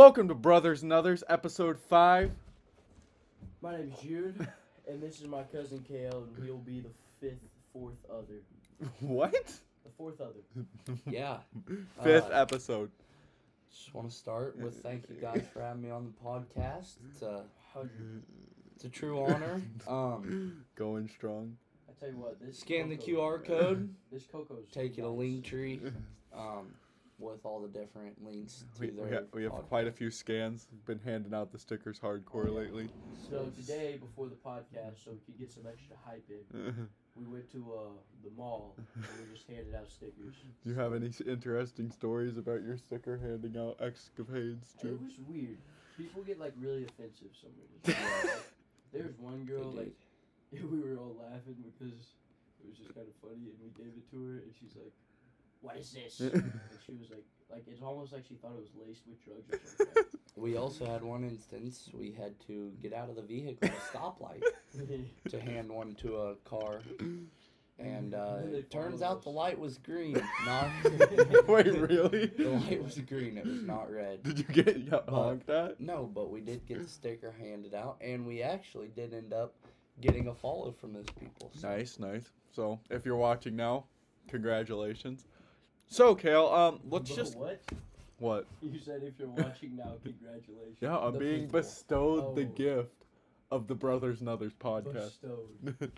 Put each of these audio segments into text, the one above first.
Welcome to Brothers and Others, episode 5. My name is Jude, and this is my cousin Kahle, and he'll be the fifth, fourth other. What? The fourth other. Yeah. Fifth Uh, episode. Just want to start with thank you guys for having me on the podcast. It's a, it's a true honor. Um, Going strong. I tell you what, this scan the cocoa- QR code, This cocoa's take you to nice. Linktree, um, with all the different links to We, their. we, have, we have podcast. quite a few scans. Been handing out the stickers hardcore yeah. lately. So today, before the podcast, so we could get some extra hype in, we went to uh, the mall and we just handed out stickers. Do you have any interesting stories about your sticker handing out escapades, It Jude? was weird. People get like really offensive some reason. Like, There's one girl like we were all laughing because it was just kind of funny, and we gave it to her, and she's like, "What is this?" and she was like, "Like it's almost like she thought it was laced with drugs or something." We also had one instance we had to get out of the vehicle at a stoplight to hand one to a car, and uh, Then it turns followed out the light was green, not. Wait, really? The light was green. It was not red. Did you get got But- honked at? No, but we did get the sticker handed out, and we actually did end up getting a follow from those people. so- Nice, nice. So, if you're watching now, congratulations. So, Kahle, um, let's But just what what? you said. If you're watching now, congratulations. Yeah, I'm The being people. bestowed the Oh. gift of the Brothers and Others podcast. Bestowed.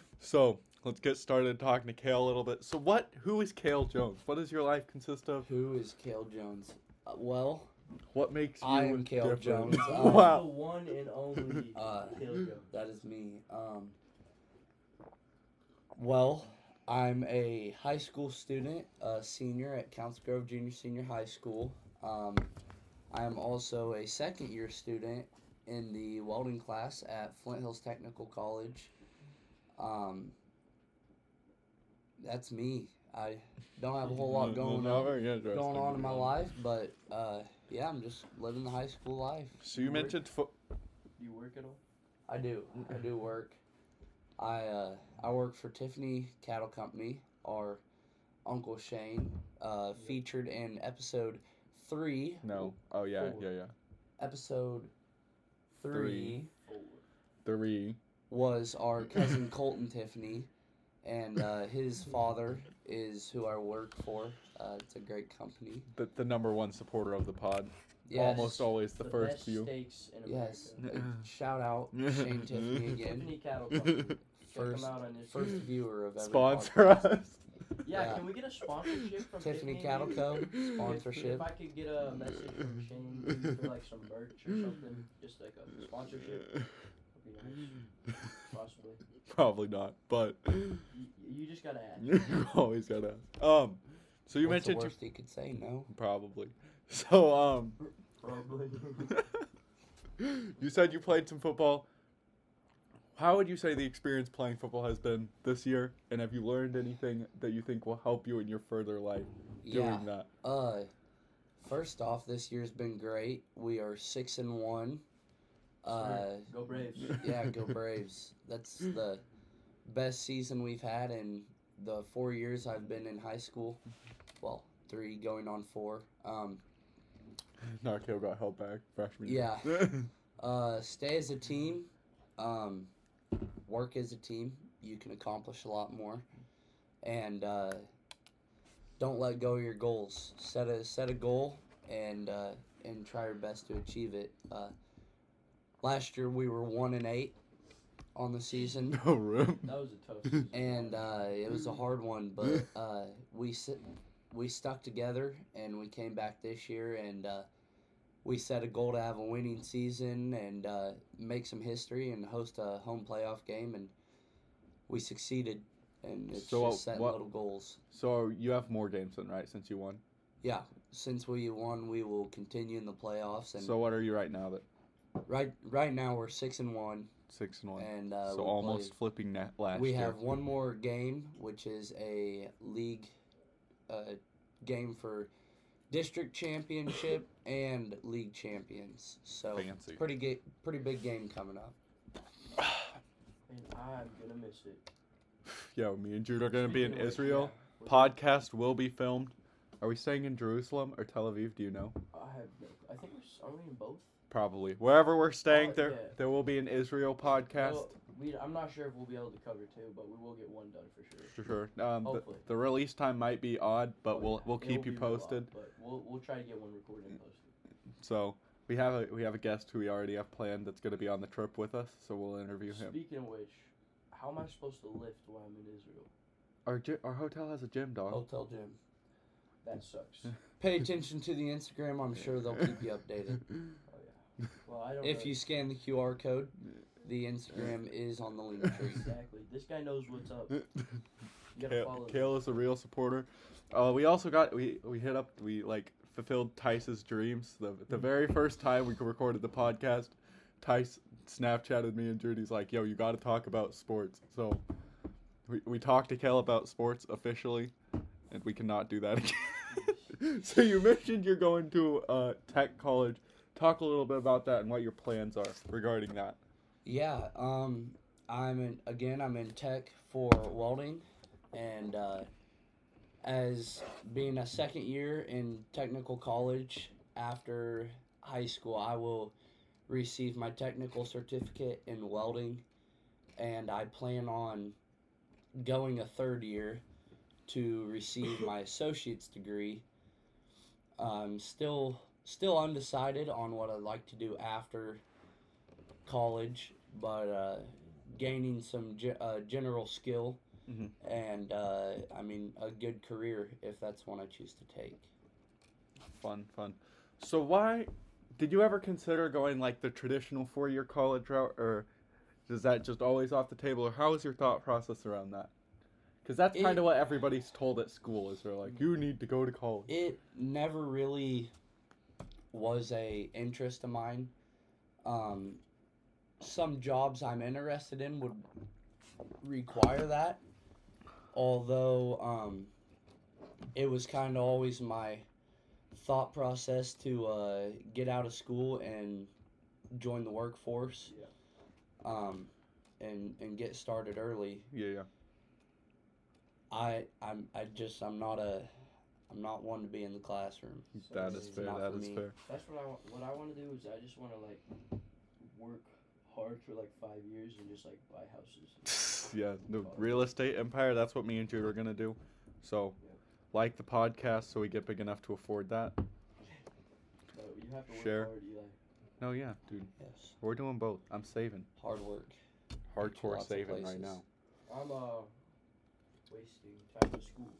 so let's get started talking to Kahle a little bit. So what? Who is Kahle Jones? What does your life consist of? Who is Kahle Jones? Uh, well, What makes you? I am Kahle different? Jones. Who is Uh, the wow. one and only Uh, Kahle Jones? that is me. Um, well, I'm a high school student, a senior at Council Grove Junior Senior High School. Um, I am also a second year student in the welding class at Flint Hills Technical College. Um, that's me. I don't have a whole lot going Not on going on in my life, but uh, yeah, I'm just living the high school life. So you mentioned fo- Do you work at all? I do. I do work. I uh, I work for Tiffany Cattle Company. Our Uncle Shane uh, featured in episode three. no. Oh yeah, Four. yeah, yeah. Episode three, Four. Three. was our cousin Colton Tiffany, and uh, his father is who I work for. Uh, it's a great company. The, the number one supporter of the pod. Yes. Almost always the, first best few. steaks in America. Yes. Uh, shout out Shane Tiffany again. Tiffany Cattle Company. Check First, them out on this. first viewer of every Sponsor podcast. us. Yeah, Yeah. can we get a sponsorship from Tiffany Tiffany? Cattle Co. If- sponsorship. If I could get a message from Shane for like some merch or something, just like a sponsorship, would be nice. Possibly. Probably not, but You, you just gotta ask. you always gotta. Um, so you What's mentioned the you- worst he could say? No. probably. So um, Probably. you said you played some football. How would you say the experience playing football has been this year? And have you learned anything that you think will help you in your further life doing Yeah. that? Uh, first off, this year's been great. We are six and one. Uh, Go Braves. yeah, go Braves. That's the best season we've had in the four years I've been in high school. Well, three going on four. Um, Narco got held back freshman. Yeah. uh, stay as a team. Um, work as a team. You can accomplish a lot more. And uh, don't let go of your goals. Set a set a goal and uh, and try your best to achieve it. Uh, last year we were one and eight on the season, no room. That was a tough season. and uh, it was a hard one. But uh, we si- we stuck together and we came back this year and. Uh, we set a goal to have a winning season and uh, make some history and host a home playoff game, and we succeeded. And it's So, just setting what- little goals. So you have more games than right since you won. Yeah, since we won, we will continue in the playoffs. And So what are you right now? That right right now we're six and one, six and one. and uh, so almost play- flipping net last year. we year. have one more game, which is a league uh, game for district championship and league champions. So Fancy. pretty ga- pretty big game coming up. And I'm gonna miss it. Yo, me and Jude are gonna be in Speaking of which, Israel. Podcast will be filmed. Are we staying in Jerusalem or Tel Aviv? Do you know? I have no. I think we're. s- Are we in both? Probably wherever we're staying. Oh, there, yeah. there will be an Israel podcast Well, we. I'm not sure if we'll be able to cover two, but we will get one done for sure. for sure. Um, the, Hopefully. the release time might be odd, but Oh, we'll yeah. we'll keep you be real odd, posted. but we'll we'll try to get one recorded and posted. So we have a we have a guest who we already have planned that's going to be on the trip with us. So we'll interview him. Speaking of which, how am I supposed to lift while I'm in Israel? Our gy- our hotel has a gym, dog. Hotel gym. That sucks. Pay attention to the Instagram. I'm sure they'll keep you updated. Oh yeah. Well, I don't. If really- you scan the QR code, the Instagram is on the link tree. exactly, this guy knows what's up. You gotta Kahle, follow. Kahle is a real supporter. Uh, we also got we we hit up we like fulfilled Tice's dreams. The the very first time we recorded the podcast, Tice Snapchatted me and Judy's like, "Yo, you got to talk about sports." So we we talked to Kahle about sports officially, and we cannot do that again. so you mentioned you're going to uh, tech college. Talk a little bit about that and what your plans are regarding that. Yeah, um, I'm in again. I'm in tech for welding, and uh, as being a second year in technical college after high school, I will receive my technical certificate in welding, and I plan on going a third year to receive my associate's degree. I'm still still undecided on what I'd like to do after college, but uh, gaining some ge- uh, general skill Mhm. and uh, I mean a good career if that's one I choose to take. Fun, fun. So why did you ever consider going like the traditional four-year college route, or is that just always off the table, or how is your thought process around that? Because that's kind of what everybody's told at school is they're like, you need to go to college. It never really was a interest of mine. Um, some jobs I'm interested in would require that, although um, it was kind of always my thought process to uh, get out of school and join the workforce. Yeah. Um, and and get started early. Yeah, yeah. I I'm I just I'm not a I'm not one to be in the classroom. So That it's is fair. not That for is me. fair. That's what I want. What I want to do is I just want to like work hard for like five years and just like buy houses. yeah, the real estate empire. That's what me and Jude are gonna do. So, like the podcast, so we get big enough to afford that. But you have to work Share. hard. No, yeah, dude, Yes, we're doing both. I'm saving, hard work. hardcore saving right now. I'm uh wasting time in school.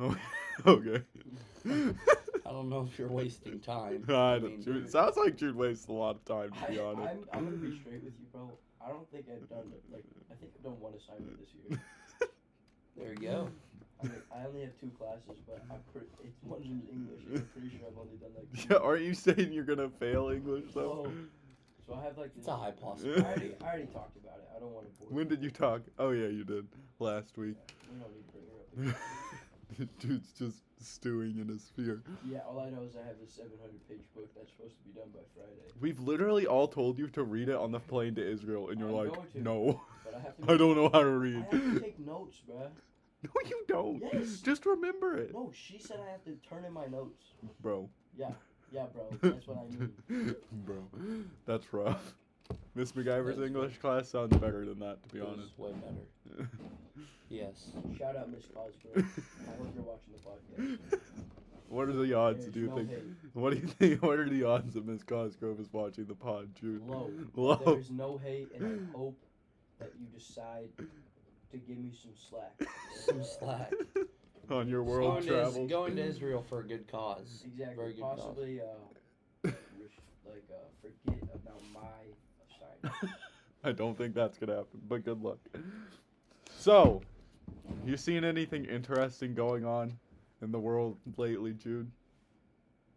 Oh, okay. I don't know if you're wasting time. I mean, don't, Jude, it sounds like Jude wastes a lot of time, to I, be honest. I'm, I'm gonna be straight with you, bro. I don't think I've done like I think I've done one assignment this year. There you go. I mean, I only have two classes, but I'm pretty. It's one of them's English. And I'm pretty sure I've only done like. yeah, aren't you saying you're gonna fail English though? Oh, so I have like. It's a high I possibility. already, I already talked about it. I don't want to bore. When you. did you talk? Oh yeah, you did last week. We don't need to bring her up. Dude's just stewing in his fear. Yeah, all I know is I have this 700 page book that's supposed to be done by Friday. We've literally all told you to read it on the plane to Israel, and you're I'm like, to. no, But I have to. I don't know how to I read. have to take notes, bruh. No, you don't. Yes. Just remember it, No, she said I have to turn in my notes. bro. Yeah, yeah, bro. That's what I mean. bro, that's rough. Miss MacGyver's English class sounds better than that, to be It was honest. way better. Yes. Shout out Miss Cosgrove. I hope you're watching the podcast. What are the odds? There's do you no think? hate. What do you think? What are the odds that Miss Cosgrove is watching the pod, Jude? Low. Low. There's no hate, and I hope that you decide to give me some slack. Some slack. on your world going, to, travels. Is- going to Israel for a good cause. Exactly. Very good cause. Possibly, uh, like, uh, forget about my assignment. I don't think that's gonna happen, but good luck. So, you seen anything interesting going on in the world lately, Jude?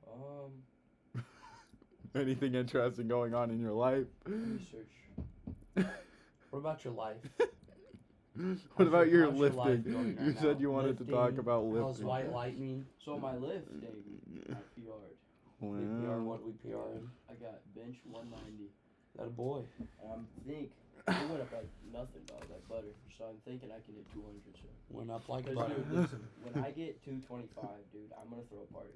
Um, Anything interesting going on in your life? research. What about your life? What How's about your- how's your lifting? You right said you wanted to talk Lifting, about How's lifting. White Lightning? So my lifting, I PR'd. We PR Wow. what we PR. I got bench 190. That a boy. And I think it went up like nothing, dog, like butter. So I'm thinking I can hit 200. So. Went up like Cause butter. dude, listen, when I get 225, dude, I'm gonna throw a party.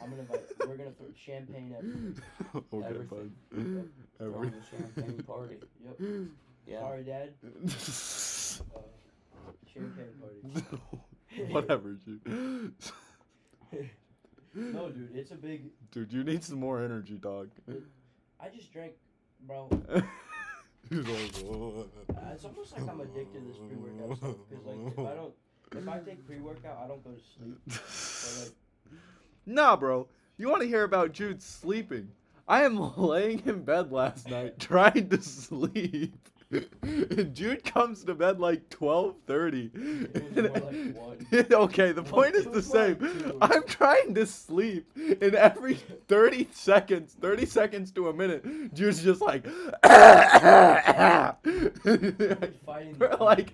I'm gonna invite. We're gonna throw champagne everything. okay, Everything. bud. Throwing Every- a champagne party. Yep. Yeah. Sorry, Dad. Uh, champagne party. Whatever, dude. No, dude, it's a big. Dude, you need some more energy, dog. I just drank, bro. Uh, it's almost like I'm addicted to this pre-workout stuff. Cause like if I don't, if I take pre-workout, I don't go to sleep. But like, nah, bro. You want to hear about Jude sleeping? I am laying in bed last night trying to sleep. Jude comes to bed like 12:30. It was more like okay, the point is the same. I'm trying to sleep, and every 30 seconds, 30 seconds to a minute, Jude's just like for like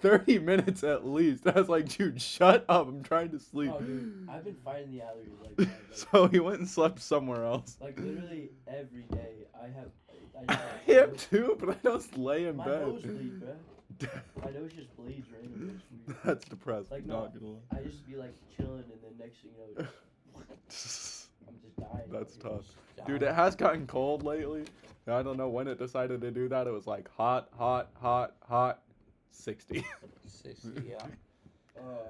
30 minutes at least. I was like, Jude, shut up. I'm trying to oh, sleep. Oh, dude, I've been fighting the allergies like, bad, like, so he went and slept somewhere else. like literally every day. I have. I, I have am too, but I don't lay in My bed. nose bleeds, bro. My nose just bleeds randomly. It's weird. That's depressing. Like, no, not gonna lie. I just be like chilling, and then next thing you know, I'm just dying. That's over here. tough. Dude, it has gotten cold lately. I don't know when it decided to do that. It was like hot, hot, hot, hot, 60. 60, yeah. Uh,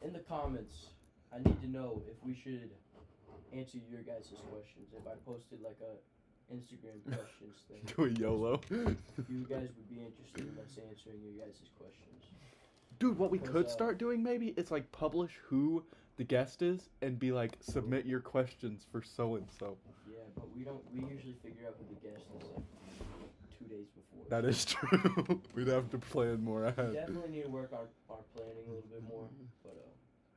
in the comments, I need to know if we should answer your guys' questions. If I posted like a Instagram questions thing, Do a YOLO. if you guys would be interested in us answering your guys' questions. Dude, what we Because, could uh, start doing maybe is like publish who the guest is and be like, submit your questions for so and so. Yeah, but we don't. We usually figure out who the guest is like two days before. That is true. We'd have to plan more We ahead. definitely need to work on our planning a little bit more, but uh,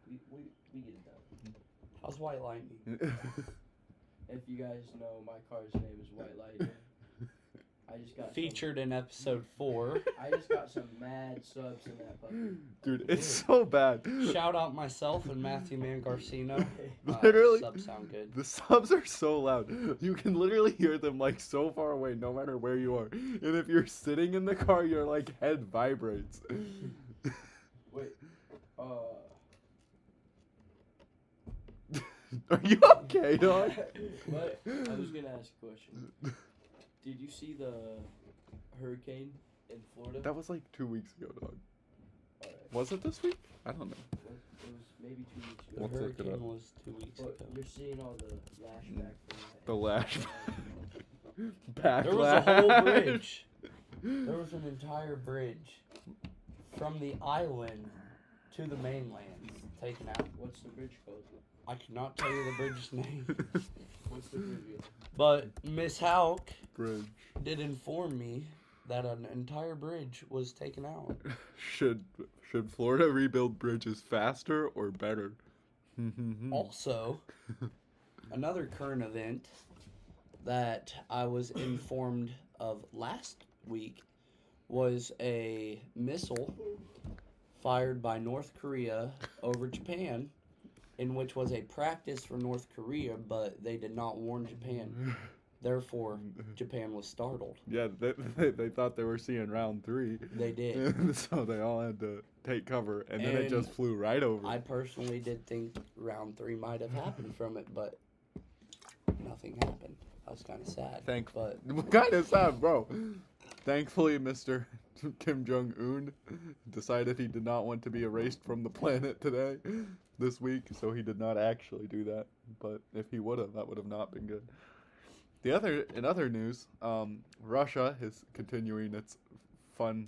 we we we get it done. How's White Lightning? If you guys know, my car's name is White Lightning. I just got some- Featured in episode 4. I just got some mad subs in that puppy. Dude, it's so bad. Shout out myself and Matthew Mangarcino. Uh, Literally. Subs sound good. The subs are so loud. You can literally hear them like so far away, no matter where you are. And if you're sitting in the car, your like head vibrates. Wait, uh, are you okay, dog? what? I was gonna ask a question. Did you see the hurricane in Florida? That was like two weeks ago, dog. Alright, Was it this week? I don't know. it was maybe two weeks ago. Let's look it hurricane up. was two weeks But ago. you're seeing all the lashback mm. from that. The lash. There was a whole bridge. There was an entire bridge from the island to the mainland taken out. What's the bridge called? I cannot tell you the bridge's name, What's the bridge? but Miss Hauk Bridge. did inform me that an entire bridge was taken out. Should should Florida rebuild bridges faster or better? Also, another current event that I was informed of last week was a missile fired by North Korea over Japan, in which was a practice for North Korea, but they did not warn Japan. Therefore, mm-hmm. Japan was startled. Yeah, they, they, they thought they were seeing round three. They did. so they all had to take cover, and then it just flew right over. I personally did think round three might have happened from it, but nothing happened. I was kind of sad. Thank- but kind of sad, bro. Thankfully, Mr. Kim Jong Un decided he did not want to be erased from the planet today, this week, so he did not actually do that. But if he would have, that would have not been good. The other, in other news, um, Russia is continuing its fun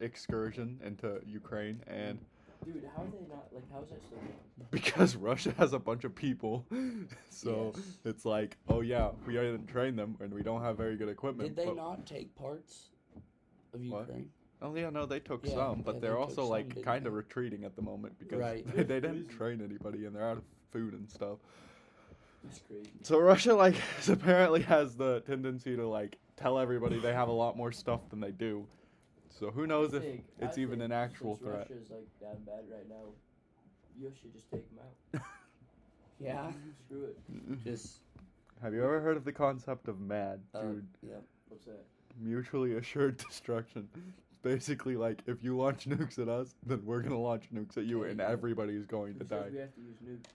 excursion into Ukraine, and Dude, how are they not like? How's that still? going? because Russia has a bunch of people, so Yes. it's like, oh yeah, we didn't train them, and we don't have very good equipment. did they not take parts of What? Ukraine? Oh yeah, no, they took Yeah, some, but yeah, they're they also some, like kind of retreating at the moment because Right. they, they didn't train anybody and they're out of food and stuff. That's crazy. So Russia like apparently has the tendency to like tell everybody they have a lot more stuff than they do. So who knows I if think- it's I even think an actual since threat? Russia's like that bad right now. You should just take them out. Yeah. Screw it. Just Have you ever heard of the concept of MAD, uh, dude? yeah. What's that? mutually assured destruction. Basically, like if you launch nukes at us, then we're gonna launch nukes at you, and everybody's going to die. we have to use nukes.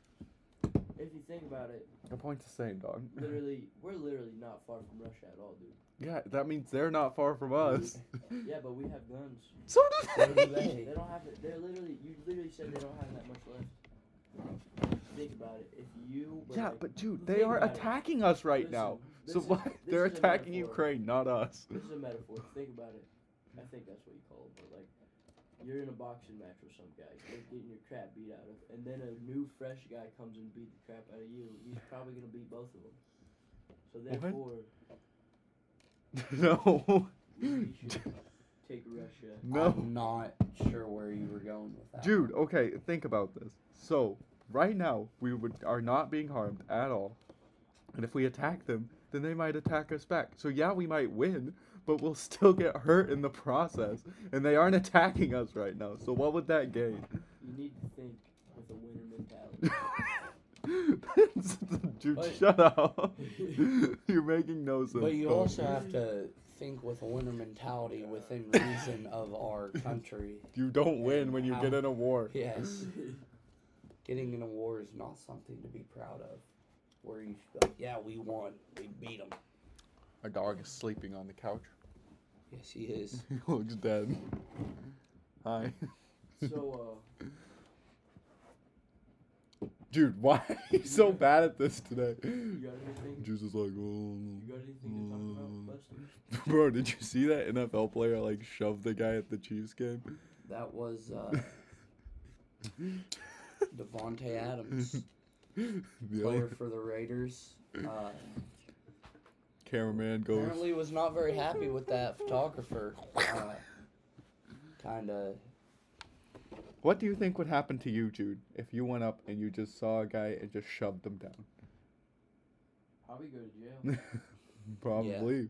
If you think about it, The point's the same, dog. literally, we're literally not far from Russia at all, dude. Yeah, that means they're not far from us. Yeah, but we have guns. so So do they. they. Don't have it. They're literally. You literally said they don't have that much left. Think about it. If you. were Yeah, like- but dude, they are about it. attacking us right Listen, now. So is- this they're attacking. Ukraine, not us. This is a metaphor. Think about it. I think that's what you call it. But like, you're in a boxing match with some guy, you're getting your crap beat out of, and then a new fresh guy comes and beat the crap out of you. He's probably gonna beat both of them. So What? therefore, no. we should take Russia. No. I'm not sure where you were going with that. Dude, okay, think about this. So, right now, we would are not being harmed at all. And if we attack them, then they might attack us back. So yeah, we might win, but we'll still get hurt in the process. And they aren't attacking us right now. So what would that gain? You need to think with a winner mentality. Dude, But- shut up. You're making no sense. But you dog. also have to think with a winner mentality within reason of our country. You don't win when you How- get in a war. Yes, getting in a war is not something to be proud of. Where you should go, yeah, we won, we beat them. Our dog is sleeping on the couch. Yes, he is. he looks dead. Hi. so uh, Dude, why are you so bad at this today? you got anything? Juice is like, You got anything to talk about, oh. Bro, did you see that NFL player like shove the guy at the Chiefs game? That was uh, Davante Adams, the player other for the Raiders. Uh, cameraman goes. apparently was not very happy with that photographer. Uh, kind of. What do you think would happen to you, Jude, if you went up and you just saw a guy and just shoved him down? Probably go to jail. Probably.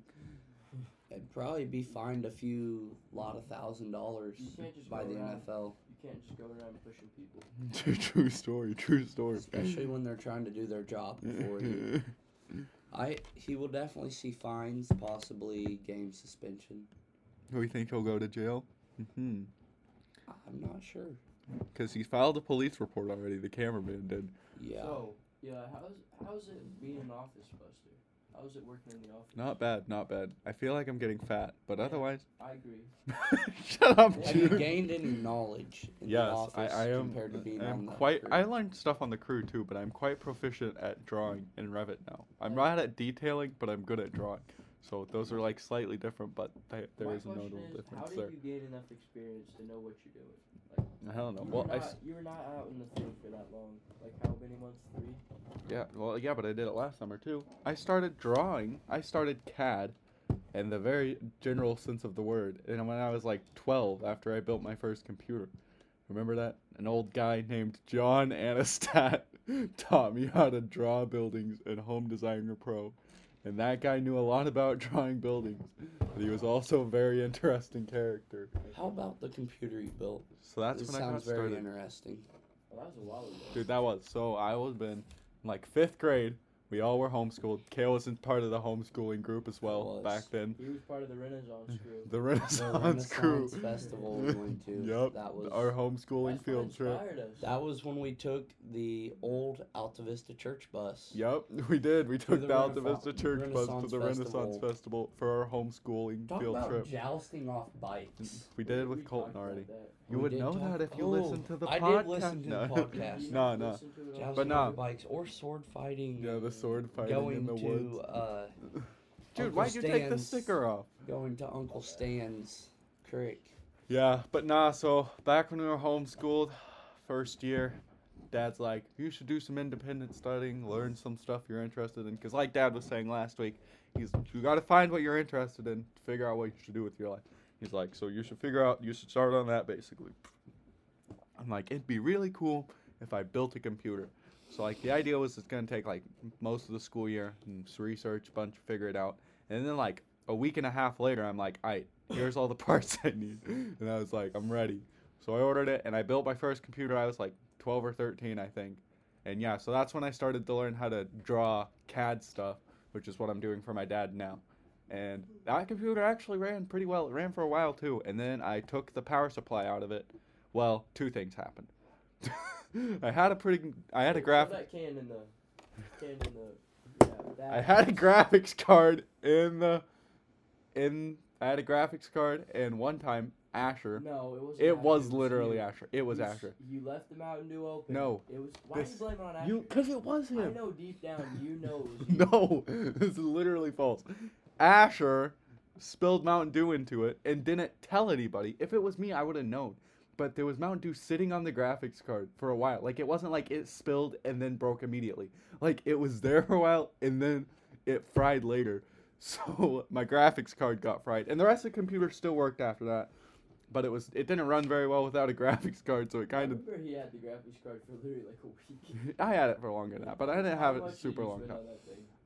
It'd probably be fined a few lot of thousand dollars You can't just by the around. NFL, You can't just go around pushing people. True, true story. True story. especially when they're trying to do their job before you. I he will definitely see fines, possibly game suspension. Do we think he'll go to jail. hmm I'm not sure. Because he filed a police report already. The cameraman did. Yeah. So yeah, how's how's it being an office, Buster? How's it working in the office? Not bad, not bad. I feel like I'm getting fat, but Yeah. otherwise. I agree. Shut up, Have you gained any knowledge in Yes, the office I, I am. compared to being I'm on the quite. crew? I learned stuff on the crew too, but I'm quite proficient at drawing in Revit now. I'm not at detailing, but I'm good at drawing. So those are like slightly different, but they, there My is a question notable is, how difference did there. you gain enough experience to know what you're doing? I don't know. You Well, were I not, s- you were not out in the thing for that long. Like how many months? Three. yeah, well, yeah, but I did it last summer too. I started drawing. I started CAD, in the very general sense of the word. And when I was like 12, after I built my first computer, remember that an old guy named John Anastat taught me how to draw buildings in Home Designer Pro. And that guy knew a lot about drawing buildings. But he was also a very interesting character. How about the computer you built? So that's this when I got sounds very started. interesting. Well, that was a while ago. Dude, that was so I was been in like fifth grade. We all were homeschooled. Kahle was in part of the homeschooling group as well back then. He was part of the Renaissance crew. The The Renaissance, crew. Festival we went to. Yep. That was Our homeschooling field trip. us. that was when we took the old Alta Vista church bus. Yep, we did. We took the the Alta Vista Church bus to the Renaissance Festival. Festival for our homeschooling Talk field about trip. jousting off bikes. We did it We with Colton talked about already. that. You We would know talk- that if you Oh, listened to the I podcast. did listen to the podcast. You No, no. listen to it on Jousting But the- nah. bikes or sword fighting. Yeah, the sword fighting going in the to woods. uh, Dude, why'd you take the sticker off? going to Uncle Stan's creek. Yeah, but nah, so back when we were homeschooled, first year, dad's like, you should do some independent studying, learn some stuff you're interested in. Because, like dad was saying last week, he's you got to find what you're interested in figure out what you should do with your life. He's like, so you should figure out, you should start on that basically. I'm like, it'd be really cool if I built a computer. So, like, the idea was it's to take, like, most of the school year and research a bunch, figure it out. And then, like, a week and a half later, I'm like, all right, here's all the parts I need. And I was like, I'm ready. So I ordered it and I built my first computer. I was like 12 or 13, I think. And yeah, so that's when I started to learn how to draw CAD stuff, which is what I'm doing for my dad now. And that computer actually ran pretty well. It ran for a while too, and then I took the power supply out of it. Well, two things happened. I had a pretty, I had a Throw graph. That can in the can in the. Yeah, that. I had a graphics card in the, in I had a graphics card, and one time Asher. No, it was. It was literally Asher. It was You Asher. You left the Mountain Dew open. No. It was. Why This- are you blaming on Asher? You, cause it was him. I know deep down you know it was you. No, this is literally false. Asher spilled Mountain Dew into it and didn't tell anybody. If it was me, I would have known. But there was Mountain Dew sitting on the graphics card for a while. Like it wasn't like it spilled and then broke immediately. Like it was there for a while and then it fried later. So my graphics card got fried. And the rest of the computer still worked after that. But it was it didn't run very well without a graphics card, so it kind of remember he had the graphics card for literally like a week. I had it for longer than that, but I didn't have it super long time.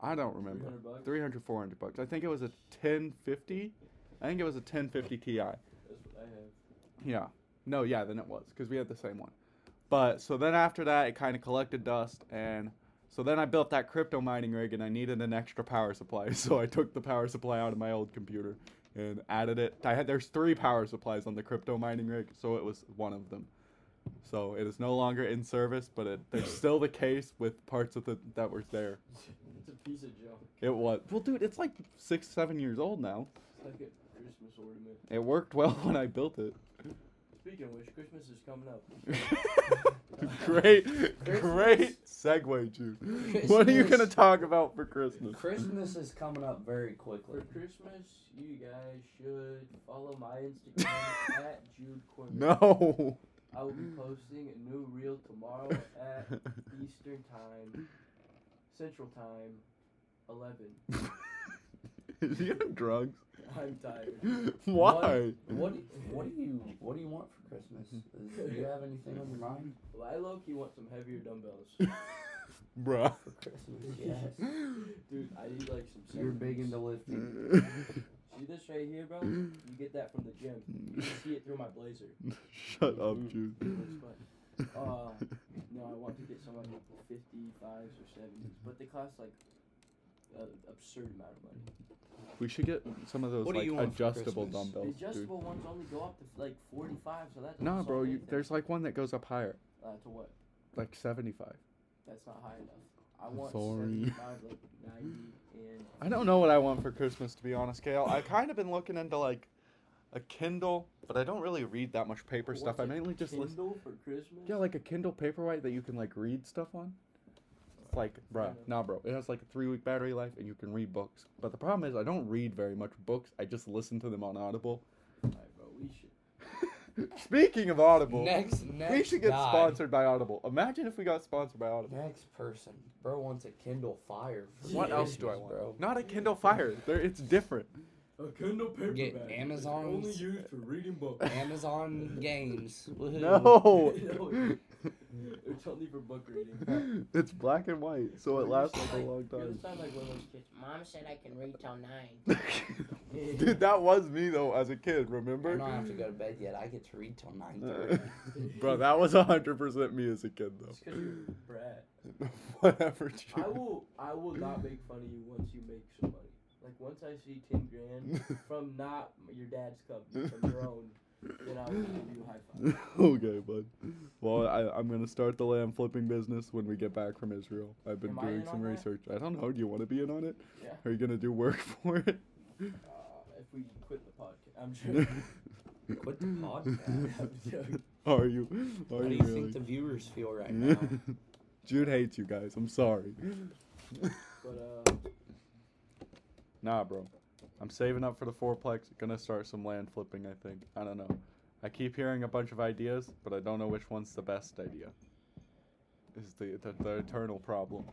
On that thing? I don't remember. 300 bucks? 300 400 bucks i think it was a 1050 i think it was a 1050 ti That's what I have. yeah no yeah then it was because we had the same one but so then after that it kind of collected dust and so then i built that crypto mining rig and i needed an extra power supply so i took the power supply out of my old computer and added it i had there's three power supplies on the crypto mining rig so it was one of them so it is no longer in service but it there's still the case with parts of the that were there piece of junk. it was well dude it's like six seven years old now It's like a Christmas ornament. It worked well when I built it. Speaking of which, Christmas is coming up. great, great segue, Jude. What are you gonna talk about for Christmas? Christmas is coming up very quickly. For Christmas, you guys should follow my Instagram at Jude Corbett. No. I will be posting a new reel tomorrow at Eastern Time, Central Time, 11. Is he on drugs? I'm tired. Why? What do, what do you what do you want for Christmas? Is, do you have anything on your mind Well, I low key want some heavier dumbbells. Bruh. for Christmas? Yes. Dude, I need like some. You're big 70s. into lifting. See this right here, bro? You get that from the gym. You can see it through my blazer. Shut up, dude. Looks. Uh, no, I want to get some like 55s or 70s, but they cost like an absurd amount of money. We should get some of those What do like you want for adjustable Christmas? The dumbbells, dude. adjustable ones only go up to like 45, so that doesn't Nah, solve bro. You, anything. there's like one that goes up higher, Uh, to what? like 75. That's not high enough. I want Sorry. 75, like 90, and I don't know what I want for Christmas, to be honest, Kahle. I kind of been looking into like a Kindle, but I don't really read that much paper stuff. I What's a mainly just listen. Kindle for Christmas. Yeah, like a Kindle Paperwhite that you can like read stuff on. It's like, bruh, Kinda. nah, bro. It has like a three week battery life, and you can read books. But the problem is, I don't read very much books. I just listen to them on Audible. Alright, bro, we should. Speaking of Audible, Next, next we should get guy. sponsored by Audible. Imagine if we got sponsored by Audible. Next person, bro wants a Kindle Fire. For What else do I want? bro? Not a Kindle Fire. There, it's different. A Kindle Get paperback. Amazon's- Only used for reading books. Amazon Games. Woohoo. No. No. it's only for book reading. it's black and white, so it lasts like a long You time. sound like one of those kids. Mom said I can read till nine. Dude, that was me though as a kid. Remember? I don't have to go to bed yet. I get to read till nine thirty. Bro, that was hundred percent me as a kid though. It's because you're a brat. though. Whatever. I will. I will not make fun of you once you make some money. Like once I see ten grand from not your dad's company, from your own, then I will give you a high five. okay, bud. Well, I, I'm gonna start the land flipping business when we get back from Israel. I've been Am doing some on that? research. I don't know. Do you want to be in on it? Yeah. Are you gonna do work for it? Uh, if we quit the podcast, I'm sure. Quit the podcast. Are you? Are How do you you really? think the viewers feel right now? Jude hates you guys. I'm sorry. But uh, Nah, bro. I'm saving up for the fourplex. Gonna start some land flipping, I think. I don't know. I keep hearing a bunch of ideas, but I don't know which one's the best idea. Is the the, the eternal problem.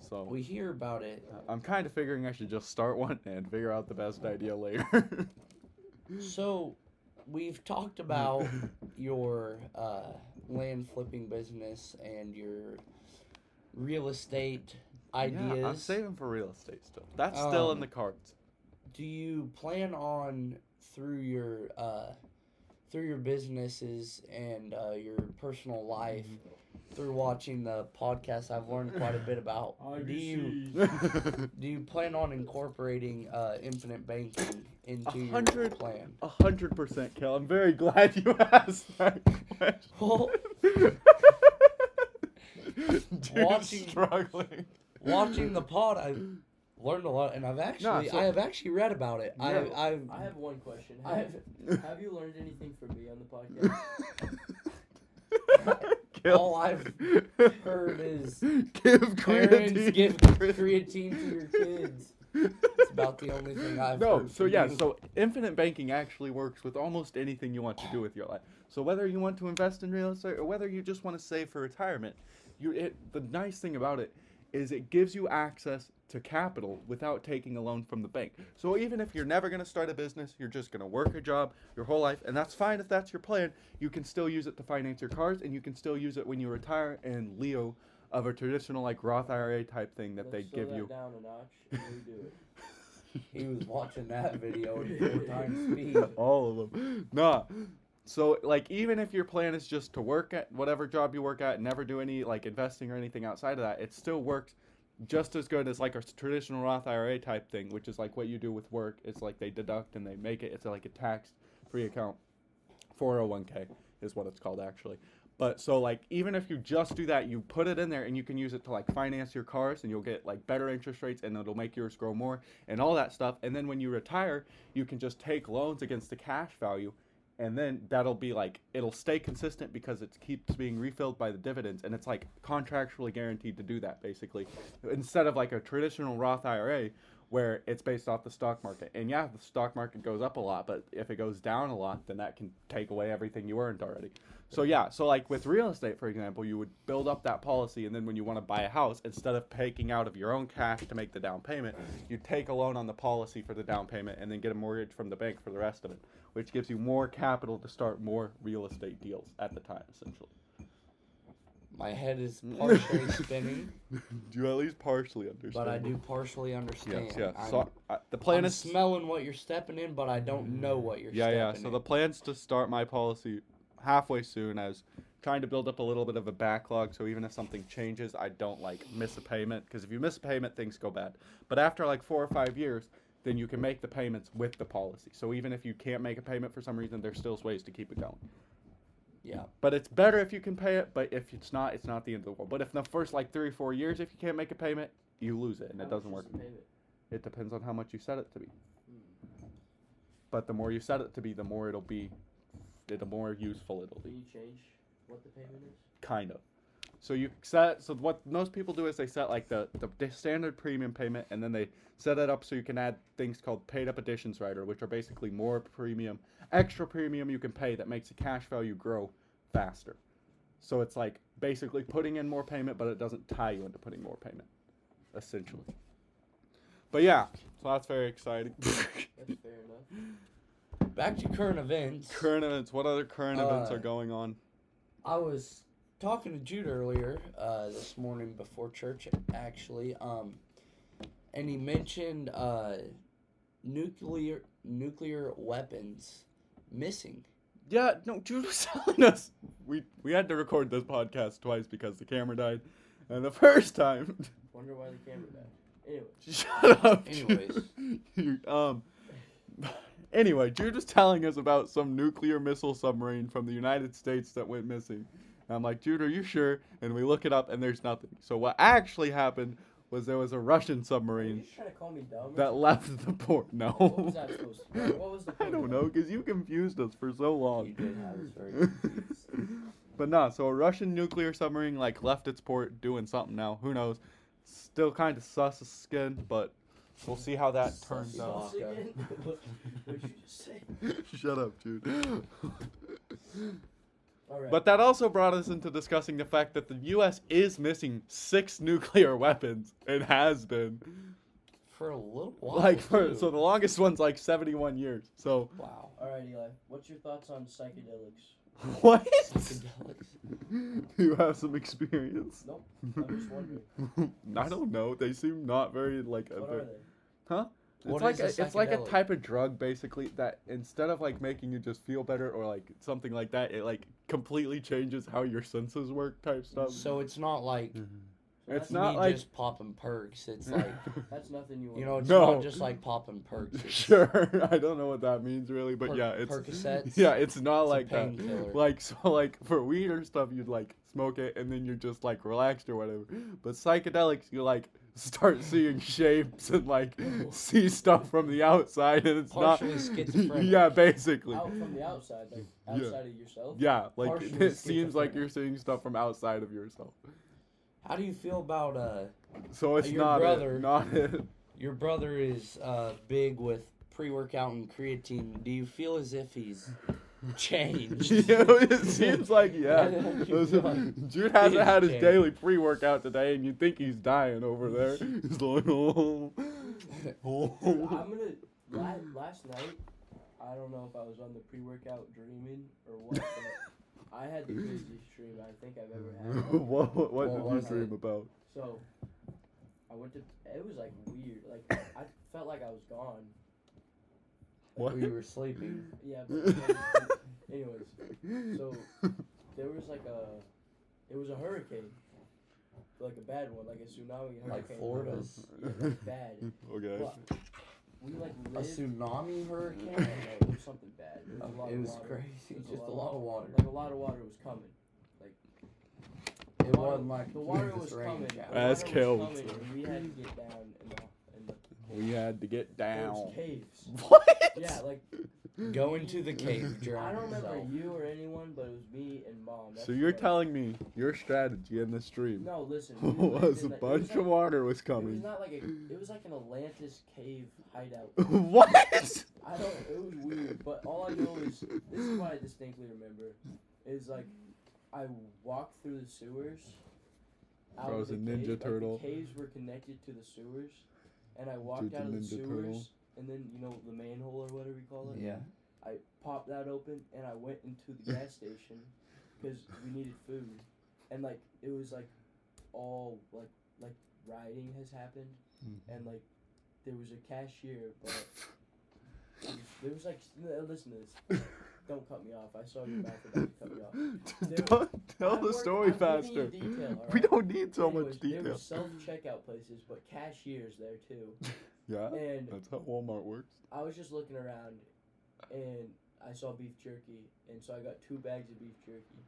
So We hear about it. I'm kind of figuring I should just start one and figure out the best idea later. So, we've talked about your uh, land flipping business and your real estate ideas. Yeah, I'm saving for real estate still. That's still in Um, the cards. Do you plan on through your uh, through your businesses and uh, your personal life through watching the podcast, I've learned quite a bit about. Do you do you plan on incorporating uh, infinite banking into your hundred- plan? A hundred percent, Kel. I'm very glad you asked that Well, question. Dude's Watching- struggling. watching the pod, I learned a lot, and I've actually so- I have actually read about it. Yeah. I I've I have one question. Have, have you learned anything from me on the podcast? Kel. All I've heard is give parents creatine. give creatine to your kids. It's about the only thing I've no, heard so from yeah, you. so infinite banking actually works with almost anything you want to do with your life. So whether you want to invest in real estate or whether you just want to save for retirement, you it the nice thing about it is it gives you access to capital without taking a loan from the bank. So even if you're never going to start a business, you're just going to work a job your whole life, and that's fine if that's your plan. You can still use it to finance your cars, and you can still use it when you retire. And Leo, of a traditional like Roth IRA type thing that they Let's give that you. down a notch and redo it. he was watching that video at four times speed. All of them. Nah. So like even if your plan is just to work at whatever job you work at and never do any like investing or anything outside of that, it still works just as good as like a traditional Roth IRA type thing, which is like what you do with work. It's like they deduct and they make it. It's like a tax free account. 401k is what it's called actually. But so like even if you just do that, you put it in there and you can use it to like finance your cars and you'll get like better interest rates and it'll make yours grow more and all that stuff. And then when you retire, you can just take loans against the cash value and then that'll be like it'll stay consistent because it keeps being refilled by the dividends and it's like contractually guaranteed to do that basically instead of like a traditional Roth IRA where it's based off the stock market. And yeah, the stock market goes up a lot, but if it goes down a lot, then that can take away everything you earned already. So yeah, so like with real estate, for example, you would build up that policy, and then when you want to buy a house, instead of taking out of your own cash to make the down payment, you take a loan on the policy for the down payment, and then get a mortgage from the bank for the rest of it, which gives you more capital to start more real estate deals at the time, essentially. My head is partially spinning, do you at least partially understand? but I do partially understand. Yes, yeah. I'm, So uh, the plan I'm is smelling what you're stepping in, but I don't know what you're yeah, yeah. So in. the plan's to start my policy halfway soon as trying to build up a little bit of a backlog so even if something changes i don't like miss a payment because if you miss a payment things go bad but after like four or five years then you can make the payments with the policy. So even if you can't make a payment for some reason there's still ways to keep it going. Yeah. but it's better if you can pay it but if it's not it's not the end of the world. But if in the first like three or four years if you can't make a payment you lose it and How it doesn't work. the it depends on how much you set it to be. Hmm. But the more you set it to be the more it'll be the more useful it'll be. Can you change what the payment is? kind of. So you set so what most people do is they set like the, the standard premium payment and then they set it up so you can add things called paid up additions rider, which are basically more premium, extra premium you can pay that makes the cash value grow faster. So it's like basically putting in more payment, but it doesn't tie you into putting more payment, essentially. But yeah, so that's very exciting. That's fair enough. Back to current events. current events. What other current events Uh, are going on? I was talking to Jude earlier uh, this morning before church, actually, um, and he mentioned uh, nuclear nuclear weapons missing. Yeah, no, Jude was telling us we we had to record this podcast twice because the camera died, and the first time. Wonder why the camera died. Anyway, Shut up. Anyways. You- um. Anyway, Jude was telling us about some nuclear missile submarine from the United States that went missing. And I'm like, dude, are you sure? And we look it up, and there's nothing. So what actually happened was there was a Russian submarine trying to call me dumb? that left the port. No. What was that supposed to be? What was the I don't know, because you confused us for so long. You did have us very confused. but no, so a Russian nuclear submarine like left its port doing something now. Who knows? Still kind of sus as skin, but we'll see how that turns out. What did you just say? Shut up, dude. All right. but that also brought us into discussing the fact that the U.S. is missing six nuclear weapons. It has been For a little while. like for too. so the longest one's like 71 years. So wow. All right, Eli. What's your thoughts on psychedelics? what? Psychedelics. You have some experience? Nope. I'm just wondering. I don't know. They seem not very like. What very- are they? Huh? It's like a, a it's like a type of drug basically that instead of like making you just feel better or like something like that, it like completely changes how your senses work type stuff. So it's not like So It's not like- just popping perks. It's like that's nothing you want. you know, it's No. not just like popping perks. It's sure, I don't know what that means really, but per- yeah, it's Percocets. yeah, it's not It's a like that. painkiller. Like so, like for weed or stuff, you'd like smoke it and then you're just like relaxed or whatever. But psychedelics, you like start seeing shapes and like see stuff from the outside, and it's Partially not. schizophrenic. yeah, basically. out from the outside, like Yeah. outside of yourself. Yeah, like Partially it seems like you're seeing stuff from outside of yourself. How do you feel about uh So it's your not brother- it, not it. your brother is uh big with pre-workout and creatine. Do you feel as if he's changed? You it seems like yeah. You feel like Jude hasn't he's had his changed. daily pre-workout today, and you think he's dying over there. He's like, oh, oh. I'm gonna last, last night. I don't know if I was on the pre-workout dreaming or what, but I had the craziest dream I think I've ever had. what what, what What did was you dream it? about? So I went to. It was like weird. Like I felt like I was gone. What? You were sleeping. Yeah. But anyways, so there was like a. It was a hurricane. Like a bad one, like a tsunami hurricane. Like Florida's. Yeah, like bad. Okay. But we like A lived. tsunami hurricane? No, it was something bad. It was, a lot it of was water. crazy. It was Just a lot of water. Like a lot of water was coming. Like. It water- wasn't like The water was rain coming. shower. the That's water killed. Was coming and we had to get down in the in the. We had to get There down. was caves. What? Yeah, like Go into the cave, drown I don't remember yourself. you or anyone, but it was me and mom. That's So you're what- telling me your strategy in this stream No, listen. we lived was a in the- it bunch was of like- water was It was coming. not like a. It was like an Atlantis cave hideout. what? I don't. It was weird, but all I know is this is what I distinctly remember is like I walked through the sewers. Out Bro, of it's the a Ninja cave, like, Turtle. the caves were connected to the sewers, and I walked out of the sewers, Turtle. and then you know the manhole or whatever you call it. Yeah. I popped that open and I went into the gas station because we needed food, and like it was like all like like rioting has happened, Hmm. and like there was a cashier, but was- there was like listen to this. Don't cut me off. I saw your back to cut me off. Don't tell I'm the story faster. you detail, We don't need so Anyways, much There detail. were self checkout places, but cashiers there too, Yeah, and that's how Walmart works. I was just looking around, and I saw beef jerky, and so I got two bags of beef jerky,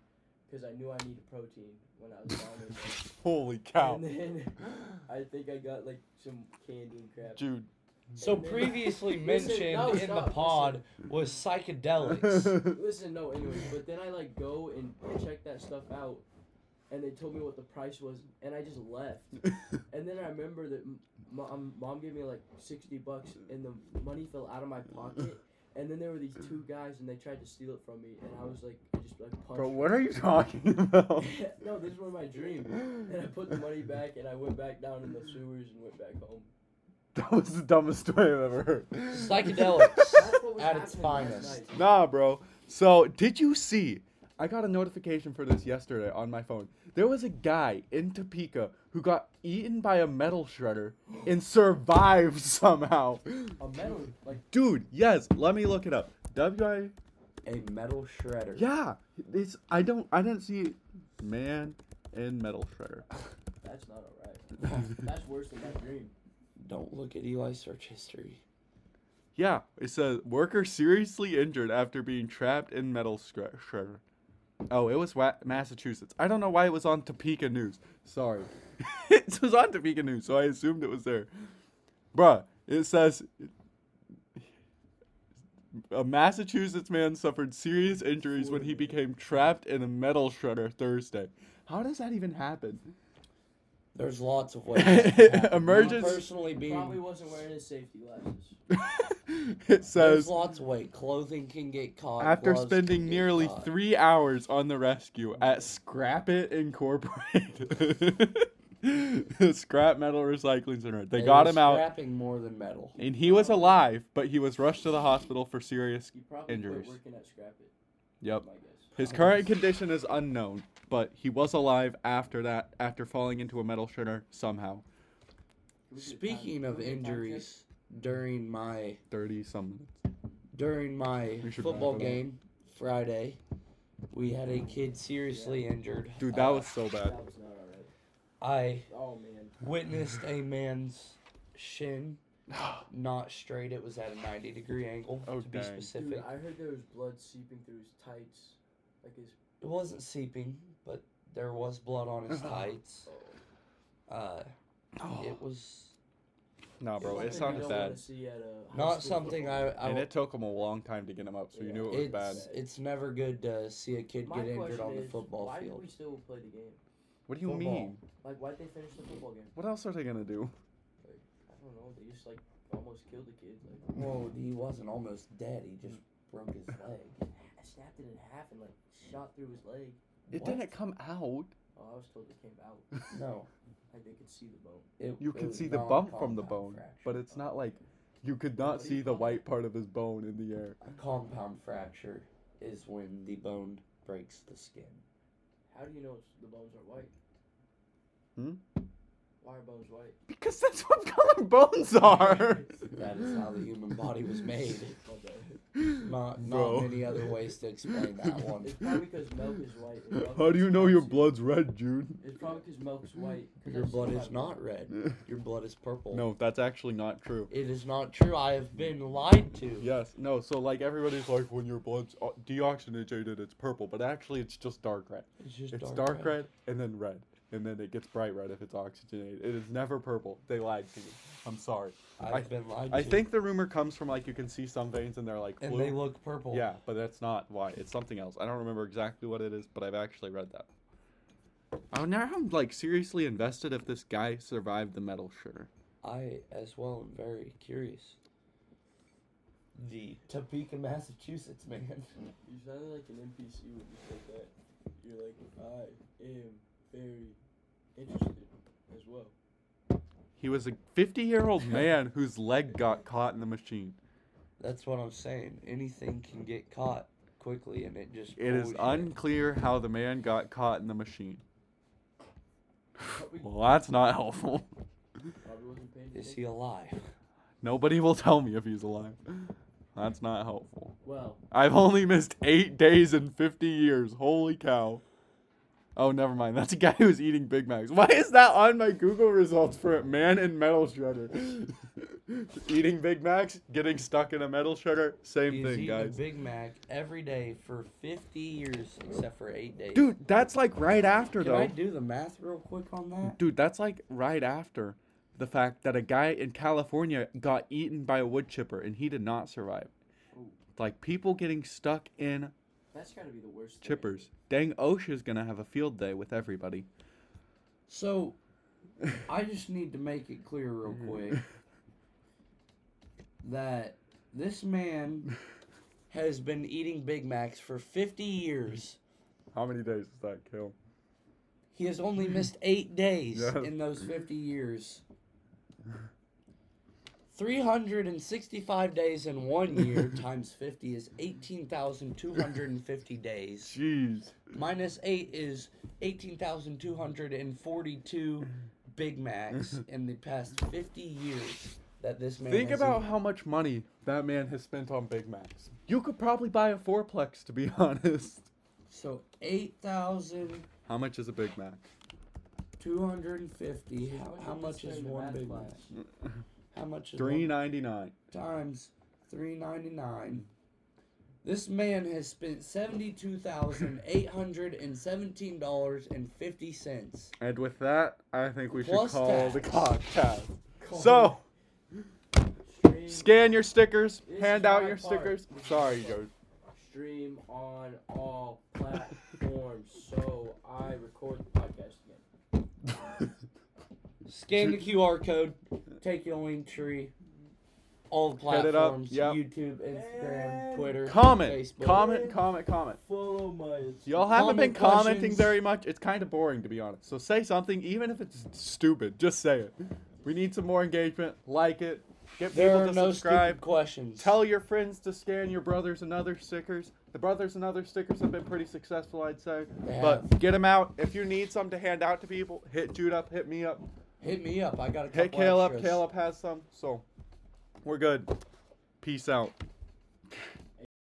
because I knew I needed protein when I was down there. Holy cow, And then I think I got like some candy and crap. Jude. So And then- previously Listen, mentioned no, in stop, the pod was psychedelics. Listen, no, anyways, but then I like go and check that stuff out, and they told me what the price was, and I just left. And then I remember that mom, um, mom gave me like sixty bucks, and the money fell out of my pocket. And then there were these two guys, and they tried to steal it from me, and I was like, I just like punched. Bro, what are you talking about? no, this was my dream. And I put the money back, and I went back down in the sewers and went back home. That was the dumbest story I've ever heard. Psychedelics That's what was at its finest. Nah, bro. So, did you see? I got a notification for this yesterday on my phone. There was a guy in Topeka who got eaten by a metal shredder and survived somehow. A metal, like Dude, yes, let me look it up. W I A metal shredder. Yeah, it's I don't I didn't see man in metal shredder. that's not alright. That's worse than my dream. Don't look at Eli's search history. Yeah, it says worker seriously injured after being trapped in metal shre- shredder. Oh, it was wa- Massachusetts. I don't know why it was on Topeka News. Sorry. it was on Topeka News, so I assumed it was there. Bruh, it says a Massachusetts man suffered serious injuries when he became trapped in a metal shredder Thursday. How does that even happen? There's lots of ways. that can happen. Emergence- Me personally Probably wasn't wearing his safety glasses. it says There's lots of ways. Clothing can get caught. after gloves spending can get nearly caught. three hours on the rescue at Scrap It Incorporated, scrap metal recycling center, they It got was him out, Scrapping more than metal. and he was alive, but he was rushed to the hospital for serious. He probably Injuries. quit working at Scrap It. Yep. My guess. His current condition is unknown, but he was alive after that, after falling into a metal shredder somehow. Can we get Speaking of can we get time check? injuries, during my Thirty some minutes. during my football wrap it up. game Friday, we had a kid seriously injured. Dude, that Uh, was so bad. That was not alright. I Oh man. witnessed a man's shin not straight. It was at a 90 degree angle Oh, to be specific. Dude, I heard there was blood seeping through his tights. Like his. It wasn't seeping, but there was blood on his tights. Oh. Uh, Oh. it was Nah, bro, Something it sounded don't bad. wanna see at a high not something I. I And it took him a long time to get him up, so you knew it was it's bad. it's never good to see a kid My get injured question on the is, football why field. did we still play the game? What do you Football. mean? Like, why did they finish the football game? What else are they gonna do? Like, I don't know. They just like almost killed the kid. Like, Well, he wasn't almost dead. He just broke his leg. I snapped it in half and like shot through his leg. It What? didn't come out. Oh, I was told it came out. No, Like they could see the bone. it, You it could was see the bump from the bone, fracture. but it's not like you could not What do you see the white part of his bone in the air. A compound fracture is when the bone breaks the skin. How do you know the bones are white? Hmm? Why are bones white? Because that's what color bones are. That is how the human body was made. Okay. Not not many other ways to explain that one. It's probably because milk is white. milk How do you know your blood's red, Jude? It's probably because milk's white. 'cause Your blood is not red. Your blood is purple. no, that's actually not true. It is not true. I have been lied to. Yes, no. So like everybody's like, when your blood's o- deoxygenated, it's purple, but actually it's just dark red. It's just dark red. It's dark, dark, red. and then red, and then it gets bright red if it's oxygenated. It is never purple. They lied to you. I'm sorry. I've I- been lied I to. think the rumor comes from like you can see some veins and they're like and they look purple. Yeah, but that's not why. It's something else. I don't remember exactly what it is, but I've actually read that. Oh, now I'm like seriously invested if this guy survived the metal sugar. I as well am very curious. The Topeka, Massachusetts man. You sounded like an NPC when you said that. You're like, I am very interested as well. He was a 50 year old man whose leg got caught in the machine. That's what I'm saying. Anything can get caught quickly, and it just. It is bullshit. unclear how the man got caught in the machine. Well, that's not helpful. probably wasn't paying Is he alive? Nobody will tell me if he's alive. That's not helpful. Well, I've only missed eight days in 50 years. Holy cow. Oh, never mind. That's a guy who's eating Big Macs. Why is that on my Google results for a man in metal shredder? eating Big Macs, getting stuck in a metal shredder, same He's thing, eating guys. a Big Mac every day for 50 years, except for eight days. Dude, that's like right after can though. Can I do the math real quick on that? Dude, that's like right after the fact that a guy in California got eaten by a wood chipper and he did not survive. Ooh. Like people getting stuck in that's gotta be the worst. thing. chippers. Dang, OSHA's gonna have a field day with everybody. So, I just need to make it clear real mm-hmm. quick that this man has been eating Big Macs for 50 years. How many days does that kill? He has only missed eight days Yes. in those 50 years. 365 days in one year times 50 is 18,250 days. Jeez. Minus 8 is 18,242 Big Macs in the past 50 years that this man Think has about eaten. how much money that man has spent on Big Macs. You could probably buy a fourplex, to be honest. So 8,000. How much is a Big Mac? How, When how much is one Big? Mac? How much is Three one ninety nine. times 399 this man has spent $72,817.50 And with that, I think we should Plus call the tax. podcast. So, Stream, scan your stickers, This hand is out my your part. stickers. Sorry, my. Joe. stream on all platforms. so I record the podcast again. scan the qr code take your link tree all the Hit it up, platforms yep. youtube instagram And twitter comment, Facebook. comment, comment, comment. Follow my. Y'all haven't been commenting questions. very much. It's kind of boring, to be honest. So say something, even if it's stupid. Just say it. We need some more engagement. Like it. Get there people are to no subscribe. stupid questions Tell your friends to scan your brothers and other stickers. The brothers and other stickers have been pretty successful, I'd say. They But have. get them out. If you need some to hand out to people, hit Jude up, hit me up, hit me up i got a hit couple Kahle up. extras. Caleb has some. So We're good. Peace out.